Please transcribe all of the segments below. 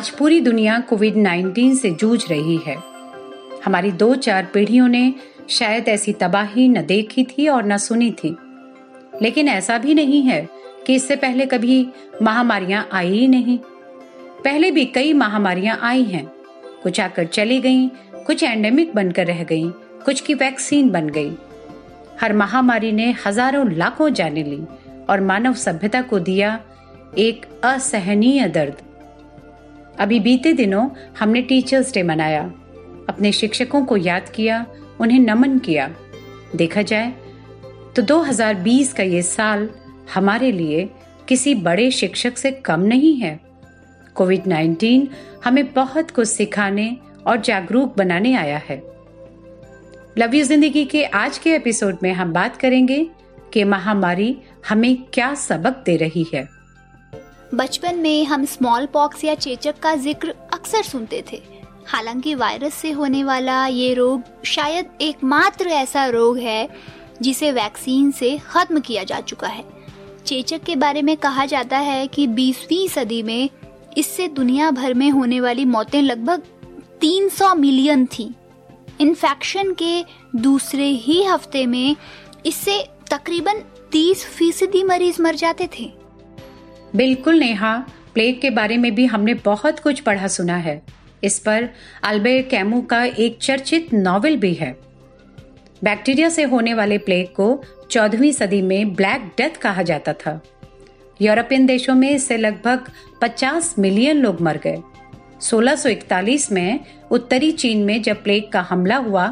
आज पूरी दुनिया कोविड 19 से जूझ रही है। हमारी दो चार पीढ़ियों ने शायद ऐसी तबाही न देखी थी और न सुनी थी। लेकिन ऐसा भी नहीं है कि इससे पहले कभी महामारियाँ आई ही नहीं। पहले भी कई महामारियाँ आई हैं। कुछ आकर चली गईं, कुछ एंडेमिक बनकर रह गईं, कुछ की वैक्सीन बन गई। हर महामारी ने हज़ारों लाखों जाने ली और मानव सभ्यता को दिया एक असहनीय दर्द। अभी बीते दिनों हमने टीचर्स डे मनाया। अपने शिक्षकों को याद किया, उन्हें नमन किया। देखा जाए तो 2020 का ये साल हमारे लिए किसी बड़े शिक्षक से कम नहीं है। कोविड 19 हमें बहुत कुछ सिखाने और जागरूक बनाने आया है। लव यू ज़िंदगी के आज के एपिसोड में हम बात करेंगे कि महामारी हमें क्या सबक दे रही है। बचपन में हम स्मॉल पॉक्स या चेचक का ज़िक्र अक्सर सुनते थे। हालाँकि वायरस से होने वाला ये रोग शायद एकमात्र ऐसा रोग है जिसे वैक्सीन से खत्म किया जा चुका है। चेचक के बारे में कहा जाता है कि 20वीं सदी में इससे दुनिया भर में होने वाली मौतें लगभग 300 मिलियन थी। इन्फेक्शन के दूसरे ही हफ़्ते में इससे तकरीबन 30 फ़ीसदी मरीज़ मर जाते थे। बिल्कुल नेहा, प्लेग के बारे में भी हमने बहुत कुछ पढ़ा सुना है। इस पर अल्बे कैमू का एक चर्चित नॉवेल भी है। बैक्टीरिया से होने वाले प्लेग को चौदहवीं सदी में ब्लैक डेथ कहा जाता था। यूरोपियन देशों में इससे लगभग 50 मिलियन लोग मर गए। 1641 में उत्तरी चीन में जब प्लेग का हमला हुआ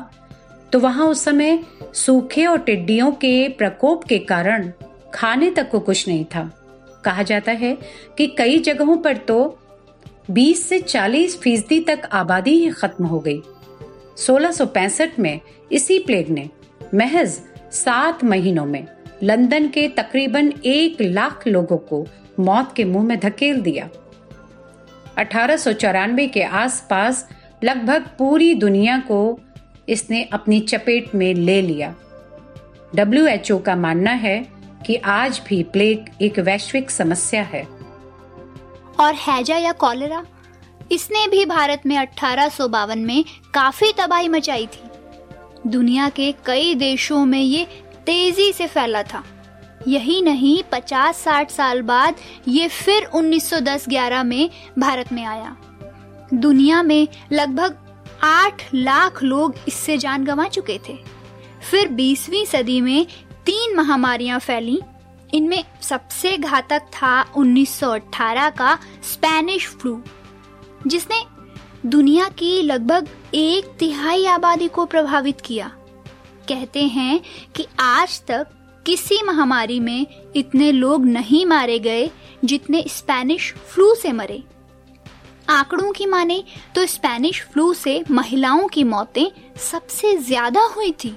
तो वहाँ उस समय सूखे और टिड्डियों के प्रकोप के कारण खाने तक को कुछ नहीं था। कहा जाता है कि कई जगहों पर तो 20 से 40 फ़ीसदी तक आबादी ही खत्म हो गई। 1665 में इसी प्लेग ने महज सात महीनों में लंदन के तकरीबन एक लाख लोगों को मौत के मुँह में धकेल दिया। अठारह के आसपास लगभग पूरी दुनिया को इसने अपनी चपेट में ले लिया। डब्ल्यूएचओ का मानना है कि आज भी प्लेग एक वैश्विक समस्या है। और हैजा या कॉलेरा? इसने भी भारत में अठारह में काफ़ी तबाही मचाई थी। दुनिया के कई देशों में ये तेज़ी से फैला था। यही नहीं 50-60 साल बाद ये फिर 1910-11 में भारत में आया। दुनिया में लगभग 8 लाख लोग इससे जान गंवा चुके थे। फिर 20वीं सदी में तीन महामारियाँ फैली। इनमें सबसे घातक था 1918 का स्पेनिश फ्लू, जिसने दुनिया की लगभग एक तिहाई आबादी को प्रभावित किया। कहते हैं कि आज तक किसी महामारी में इतने लोग नहीं मारे गए जितने स्पेनिश फ्लू से मरे। आंकड़ों की माने तो स्पेनिश फ्लू से महिलाओं की मौतें सबसे ज़्यादा हुई थी।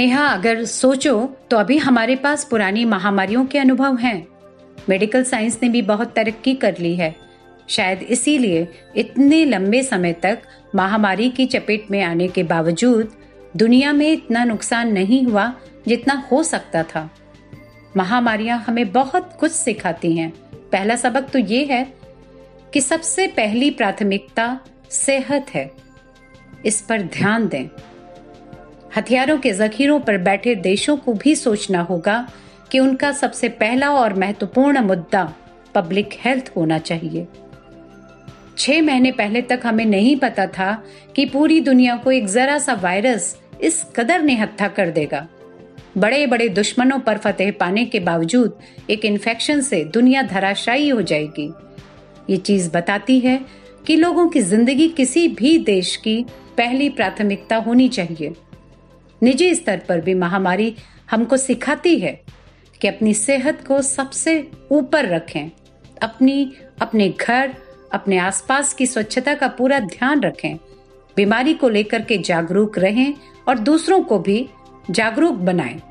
नेहा अगर सोचो तो अभी हमारे पास पुरानी महामारियों के अनुभव हैं। मेडिकल साइंस ने भी बहुत तरक्की कर ली है। शायद इसीलिए इतने लंबे समय तक महामारी की चपेट में आने के बावजूद दुनिया में इतना नुकसान नहीं हुआ जितना हो सकता था। महामारियाँ हमें बहुत कुछ सिखाती हैं। पहला सबक तो ये है कि सबसे पहली प्राथमिकता सेहत है। इस पर ध्यान दें। हथियारों के जखीरों पर बैठे देशों को भी सोचना होगा कि उनका सबसे पहला और महत्वपूर्ण मुद्दा पब्लिक हेल्थ होना चाहिए। छह महीने पहले तक हमें नहीं पता था कि पूरी दुनिया को एक जरा सा वायरस इस कदर निहत्था कर देगा। बड़े बड़े दुश्मनों पर फतेह पाने के बावजूद एक इन्फेक्शन से दुनिया धराशायी हो जाएगी। ये चीज़ बताती है कि लोगों की ज़िंदगी किसी भी देश की पहली प्राथमिकता होनी चाहिए। निजी स्तर पर भी महामारी हमको सिखाती है कि अपनी सेहत को सबसे ऊपर रखें। अपनी, अपने घर, अपने आसपास की स्वच्छता का पूरा ध्यान रखें। बीमारी को लेकर के जागरूक रहें और दूसरों को भी जागरूक बनाएँ।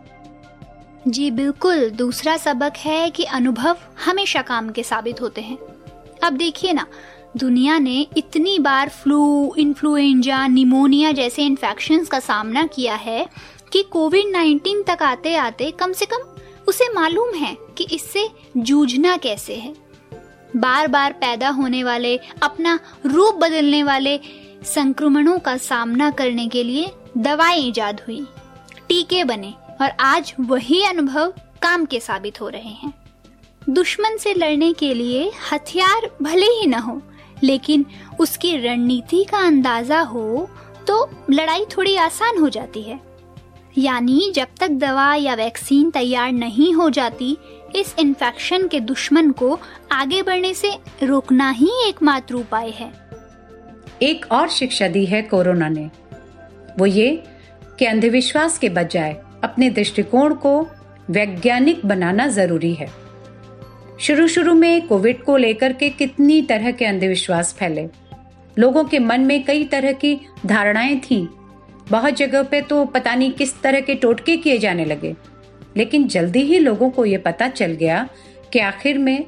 जी, बिल्कुल। दूसरा सबक है कि अनुभव हमेशा काम के साबित होते हैं। अब देखिए ना दुनिया ने इतनी बार फ्लू इन्फ्लुएंजा निमोनिया जैसे इन्फेक्शन का सामना किया है कि कोविड 19 तक आते आते कम से कम उसे मालूम है कि इससे जूझना कैसे है। बार बार पैदा होने वाले, अपना रूप बदलने वाले संक्रमणों का सामना करने के लिए दवाएँ इजाद हुई, टीके बने और आज वही अनुभव काम के साबित हो रहे हैं। दुश्मन से लड़ने के लिए हथियार भले ही न हो लेकिन उसकी रणनीति का अंदाज़ा हो तो लड़ाई थोड़ी आसान हो जाती है। यानी जब तक दवा या वैक्सीन तैयार नहीं हो जाती, इस इन्फेक्शन के दुश्मन को आगे बढ़ने से रोकना ही एकमात्र उपाय है। एक और शिक्षा दी है कोरोना ने। वो ये कि अंधविश्वास के बजाय अपने दृष्टिकोण को वैज्ञानिक बनाना ज़रूरी है। शुरू शुरू में कोविड को लेकर के कितनी तरह के अंधविश्वास फैले। लोगों के मन में कई तरह की धारणाएँ थीं। बहुत जगह पे तो पता नहीं किस तरह के टोटके किए जाने लगे। लेकिन जल्दी ही लोगों को यह पता चल गया कि आखिर में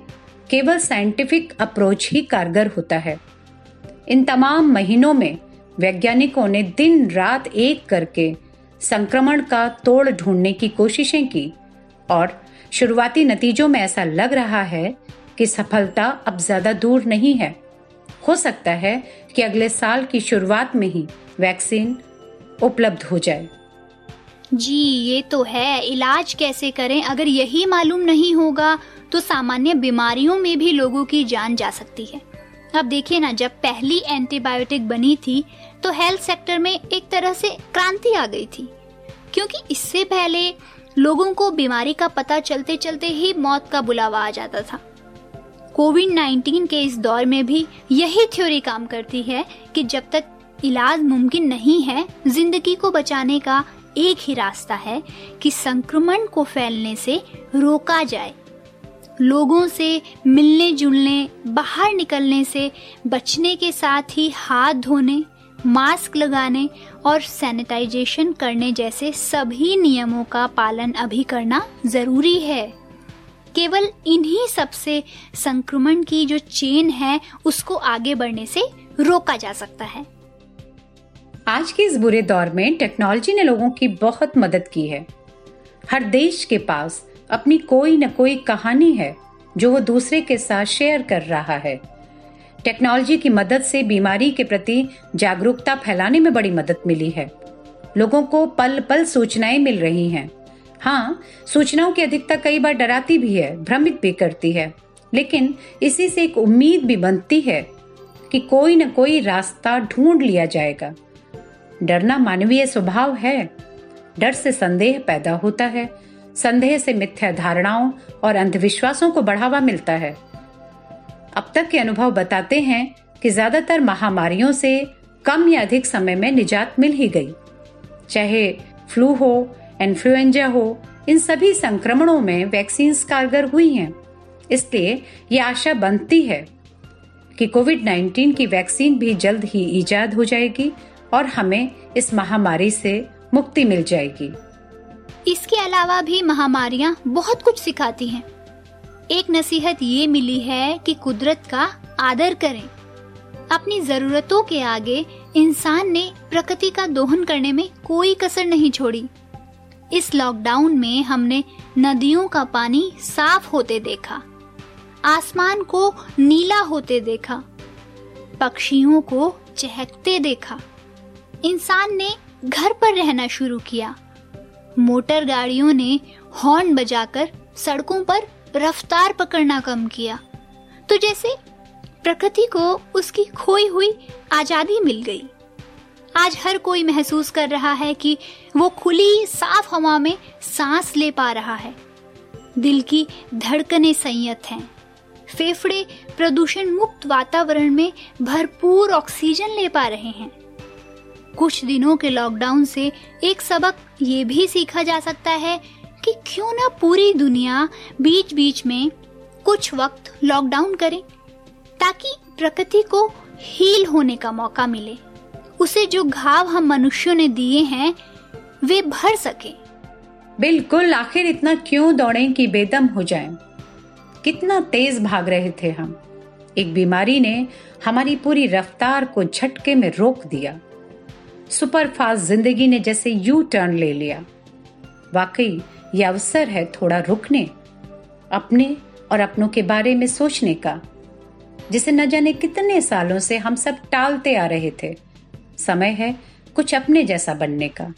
केवल साइंटिफिक अप्रोच ही कारगर होता है। इन तमाम महीनों में वैज्ञानिकों ने दिन रात एक करके संक्रमण का तोड़ ढूँढने की कोशिशें की और शुरुआती नतीजों में ऐसा लग रहा है कि सफलता अब ज़्यादा दूर नहीं है। हो सकता है कि अगले साल की शुरुआत में ही वैक्सीन उपलब्ध हो जाए। जी, ये तो है। इलाज कैसे करें? अगर यही मालूम नहीं होगा तो सामान्य बीमारियों में भी लोगों की जान जा सकती है। अब देखिए ना, जब पहली एंटीबायोटिक बनी थी तो हेल्थ सेक्टर में एक तरह से क्रांति आ गई थी। क्योंकि इससे पहले लोगों को बीमारी का पता चलते चलते ही मौत का बुलावा आ जाता था। कोविड 19 के इस दौर में भी यही थ्योरी काम करती है कि जब तक इलाज मुमकिन नहीं है, ज़िंदगी को बचाने का एक ही रास्ता है कि संक्रमण को फैलने से रोका जाए। लोगों से मिलने जुलने बाहर निकलने से बचने के साथ ही हाथ धोने मास्क लगाने और सैनिटाइजेशन करने जैसे सभी नियमों का पालन अभी करना ज़रूरी है। केवल इन्हीं सबसे संक्रमण की जो चेन है, उसको आगे बढ़ने से रोका जा सकता है। आज के इस बुरे दौर में टेक्नोलॉजी ने लोगों की बहुत मदद की है। हर देश के पास अपनी कोई न कोई कहानी है, जो वो दूसरे के साथ शेयर कर रहा है। टेक्नोलॉजी की मदद से बीमारी के प्रति जागरूकता फैलाने में बड़ी मदद मिली है। लोगों को पल पल सूचनाएँ मिल रही हैं। हाँ सूचनाओं की अधिकता कई बार डराती भी है, भ्रमित भी करती है। लेकिन इसी से एक उम्मीद भी बनती है कि कोई न कोई रास्ता ढूंढ लिया जाएगा। डरना मानवीय स्वभाव है। डर से संदेह पैदा होता है। संदेह से मिथ्या धारणाओं और अंधविश्वासों को बढ़ावा मिलता है। अब तक के अनुभव बताते हैं कि ज़्यादातर महामारियों से कम या अधिक समय में निजात मिल ही गई। चाहे फ्लू हो, इन्फ्लुएंजा हो, इन सभी संक्रमणों में वैक्सीन कारगर हुई हैं। इसलिए ये आशा बनती है कि कोविड 19 की वैक्सीन भी जल्द ही ईजाद हो जाएगी और हमें इस महामारी से मुक्ति मिल जाएगी। इसके अलावा भी महामारियाँ बहुत कुछ सिखाती हैं। एक नसीहत ये मिली है कि कुदरत का आदर करें। अपनी जरूरतों के आगे इंसान ने प्रकृति का दोहन करने में कोई कसर नहीं छोड़ी। इस लॉकडाउन में हमने नदियों का पानी साफ़ होते देखा, आसमान को नीला होते देखा, पक्षियों को चहकते देखा। इंसान ने घर पर रहना शुरू किया। मोटर गाड़ियों ने हॉर्न बजाकर सड़कों पर रफ्तार पकड़ना कम किया। तो जैसे प्रकृति को उसकी खोई हुई आज़ादी मिल गई। आज हर कोई महसूस कर रहा है कि वो खुली, साफ़ हवा में सांस ले पा रहा है। दिल की धड़कनें संयत हैं। फेफड़े प्रदूषण मुक्त वातावरण में भरपूर ऑक्सीजन ले पा रहे हैं। कुछ दिनों के लॉकडाउन से एक सबक ये भी सीखा जा सकता है कि क्यों ना पूरी दुनिया बीच बीच में कुछ वक्त लॉकडाउन करे, ताकि प्रकृति को हील होने का मौका मिले। उसे जो घाव हम मनुष्यों ने दिए हैं, वे भर सके। बिल्कुल, आखिर इतना क्यों दौड़े कि बेदम हो जाएँ? कितना तेज भाग रहे थे हम। एक बीमारी ने हमारी पूरी रफ्तार को झटके में रोक दिया। सुपर फास्ट ज़िंदगी ने जैसे यू टर्न ले लिया। वाकई ये अवसर है थोड़ा रुकने, अपने और अपनों के बारे में सोचने का, जिसे न जाने कितने सालों से हम सब टालते आ रहे थे। समय है कुछ अपने जैसा बनने का,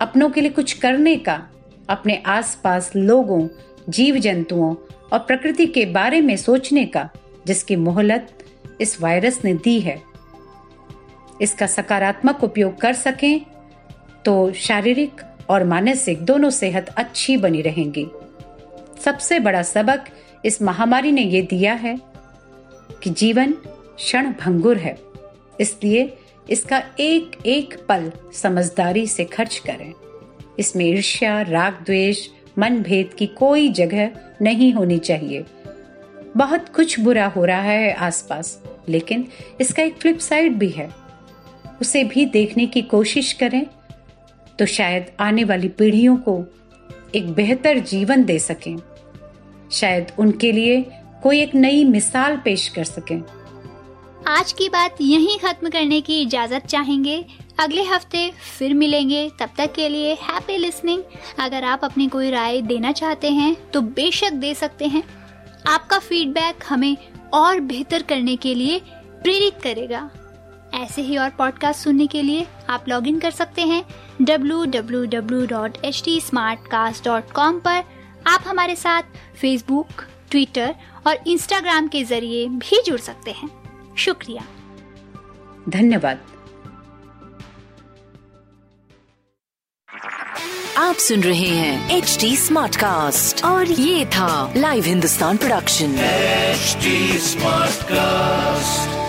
अपनों के लिए कुछ करने का, अपने आसपास लोगों जीव जंतुओं और प्रकृति के बारे में सोचने का, जिसकी मोहलत इस वायरस ने दी है। इसका सकारात्मक उपयोग कर सकें तो शारीरिक और मानसिक दोनों सेहत अच्छी बनी रहेंगी। सबसे बड़ा सबक इस महामारी ने यह दिया है कि जीवन क्षण भंगुर है। इसलिए इसका एक एक पल समझदारी से खर्च करें। इसमें ईर्ष्या, राग, द्वेष मन भेद की कोई जगह नहीं होनी चाहिए। बहुत कुछ बुरा हो रहा है आसपास, लेकिन इसका एक फ्लिप साइड भी है। उसे भी देखने की कोशिश करें तो शायद आने वाली पीढ़ियों को एक बेहतर जीवन दे सकें। शायद उनके लिए कोई एक नई मिसाल पेश कर सकें। आज की बात यहीं खत्म करने की इजाज़त चाहेंगे। अगले हफ़्ते फिर मिलेंगे। तब तक के लिए हैप्पी लिसनिंग अगर आप अपनी कोई राय देना चाहते हैं तो बेशक दे सकते हैं। आपका फीडबैक हमें और बेहतर करने के लिए प्रेरित करेगा। ऐसे ही और पॉडकास्ट सुनने के लिए आप लॉग इन कर सकते हैं www.htsmartcast.com पर। आप हमारे साथ फेसबुक ट्विटर और इंस्टाग्राम के ज़रिए भी जुड़ सकते हैं। शुक्रिया। धन्यवाद। आप सुन रहे हैं एच डी स्मार्ट कास्ट और ये था live Hindustan production HD Smartcast.